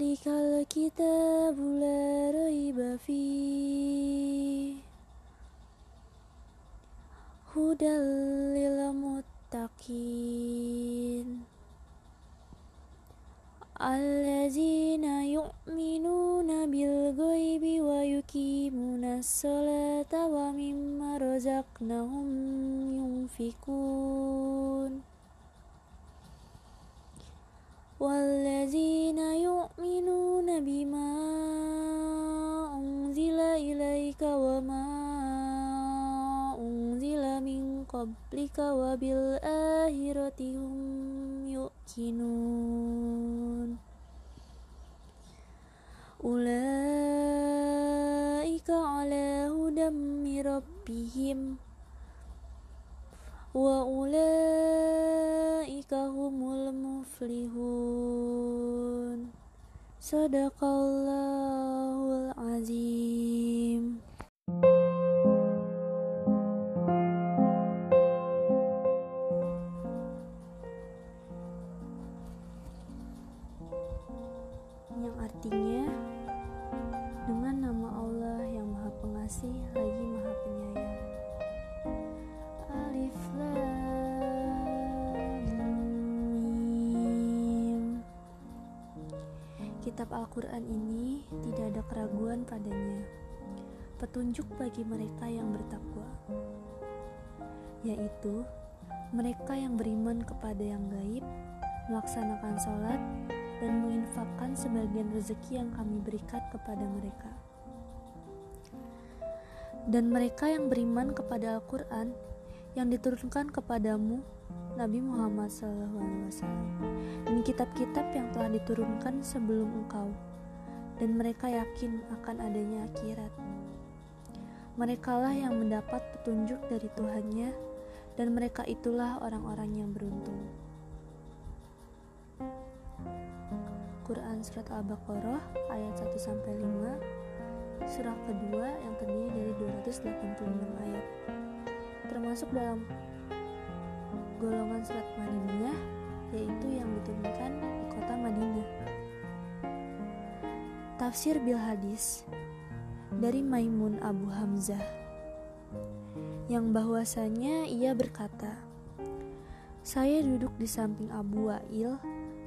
Zalikal kita bula roibafi Hudalil mutakin Allazina yu'minuna bil ghaibi wa yuqimuna sholata wa mimma razaqnahum yunfikun والذين يؤمنون بما أنزل إليك وما أنزل من قبلك وبالآخرة هم يوقنون أولئك على هدى من ربهم wa ulaika humul muflihun. Sadaqallahul azim. Yang artinya dengan nama Allah yang Maha Pengasih Al-Qur'an ini tidak ada keraguan padanya. Petunjuk bagi mereka yang bertakwa, yaitu mereka yang beriman kepada yang gaib, melaksanakan sholat, dan menginfakkan sebagian rezeki yang kami berikan kepada mereka. Dan mereka yang beriman kepada Al-Quran yang diturunkan kepadamu, Nabi Muhammad SAW, dan kitab-kitab yang telah diturunkan sebelum engkau, dan mereka yakin akan adanya akhirat. Merekalah yang mendapat petunjuk dari Tuhannya, dan mereka itulah orang-orang yang beruntung. Quran Surat Al-Baqarah ayat 1 sampai 5 Surah kedua yang terdiri dari 286 ayat Termasuk dalam golongan surat Madinah yaitu yang diturunkan di kota Madinah Tafsir Bil Hadis dari Maimun Abu Hamzah yang bahwasanya ia berkata Saya duduk di samping Abu Wa'il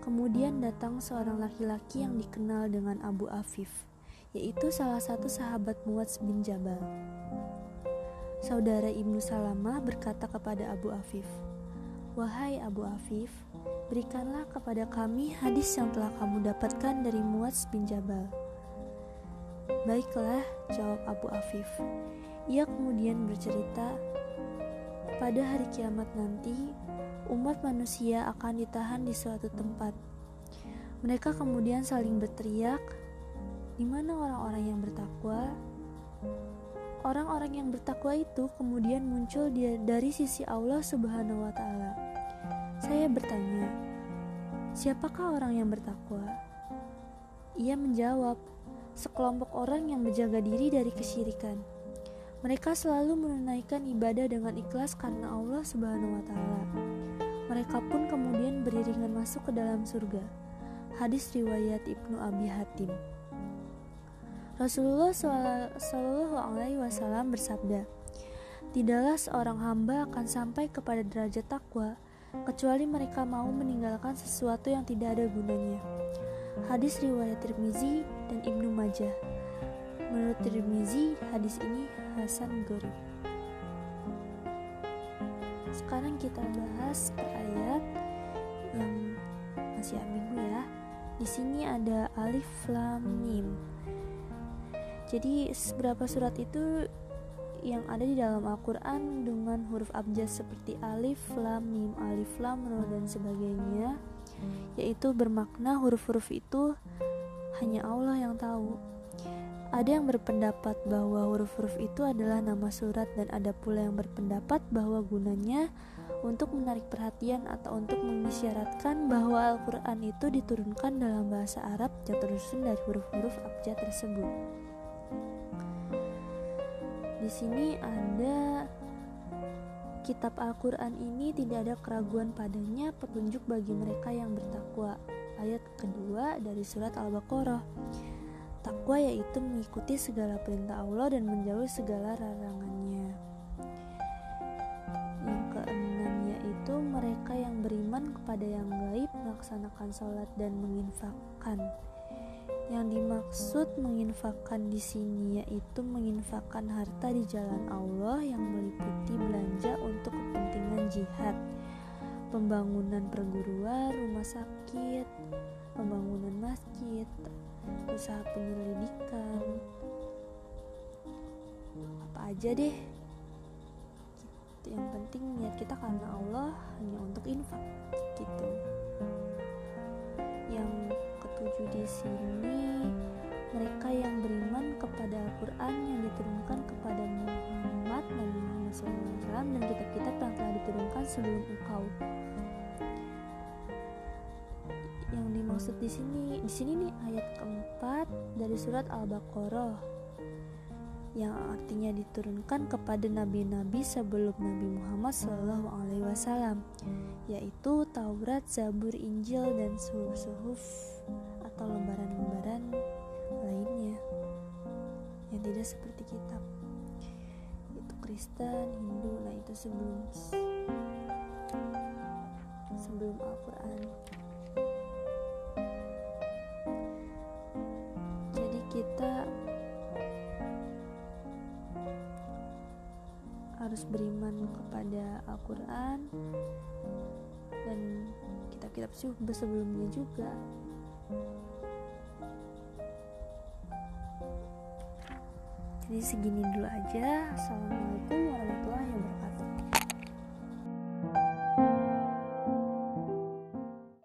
Kemudian datang seorang laki-laki yang dikenal dengan Abu Afif, yaitu salah satu sahabat Muaz bin Jabal. Saudara Ibnu Salamah berkata kepada Abu Afif, "Wahai Abu Afif, berikanlah kepada kami hadis yang telah kamu dapatkan dari Muaz bin Jabal." Baiklah, jawab Abu Afif. Ia kemudian bercerita, pada hari kiamat nanti, umat manusia akan ditahan di suatu tempat. Mereka kemudian saling berteriak, "Di mana orang-orang yang bertakwa?" Orang-orang yang bertakwa itu kemudian muncul dari sisi Allah Subhanahu wa Ta'ala. Saya bertanya, "Siapakah orang yang bertakwa?" Ia menjawab, "Sekelompok orang yang menjaga diri dari kesyirikan." Mereka selalu menunaikan ibadah dengan ikhlas karena Allah Subhanahu wa taala. Mereka pun kemudian beriringan masuk ke dalam surga. Hadis riwayat Ibnu Abi Hatim. Rasulullah Shallallahu Alaihi Wasallam bersabda, tidaklah seorang hamba akan sampai kepada derajat takwa kecuali mereka mau meninggalkan sesuatu yang tidak ada gunanya. Hadis riwayat Tirmizi dan Ibnu Majah. Menurut Tirmizi, hadis ini Hasan Gorib. Sekarang kita bahas per ayat yang masih ambigu ya. Di sini ada alif lam mim. Jadi beberapa surat itu yang ada di dalam Al-Quran dengan huruf abjad seperti alif, lam, mim, alif, lam, ro, dan sebagainya yaitu bermakna huruf-huruf itu hanya Allah yang tahu. Ada yang berpendapat bahwa huruf-huruf itu adalah nama surat dan ada pula yang berpendapat bahwa gunanya untuk menarik perhatian atau untuk mengisyaratkan bahwa Al-Quran itu diturunkan dalam bahasa Arab yang tersusun dari huruf-huruf abjad tersebut. Di sini ada kitab Al-Quran ini tidak ada keraguan padanya petunjuk bagi mereka yang bertakwa. Ayat kedua dari surat Al-Baqarah. Takwa yaitu mengikuti segala perintah Allah dan menjauhi segala larangannya. Yang keenam yaitu mereka yang beriman kepada yang gaib, melaksanakan sholat dan menginfakkan. Yang dimaksud menginfakkan di sini yaitu menginfakkan harta di jalan Allah yang meliputi belanja untuk kepentingan jihad, pembangunan perguruan, rumah sakit, pembangunan masjid, usaha penyelidikan. Apa aja deh. Gitu. yang penting niat kita karena Allah hanya untuk infak gitu. Yang ketujuh di sini mereka yang beriman kepada Al-Quran yang diturunkan kepada Muhammad Nabi Muhammad SAW dan kitab-kitab yang telah diturunkan sebelum engkau. Yang dimaksud di sini di sini nih ayat keempat dari surat Al-Baqarah yang artinya diturunkan kepada nabi-nabi sebelum Nabi Muhammad Shallallahu Alaihi Wasallam, yaitu Taurat, Zabur, Injil, dan suhuf-suhuf atau lembaran-lembaran lainnya yang tidak seperti kitab. Itu Kristen, Hindu, nah itu sebelum sebelum Al-Quran. Harus beriman kepada Al-Quran dan kitab-kitab sebelumnya juga. Jadi segini dulu aja. Assalamualaikum warahmatullahi wabarakatuh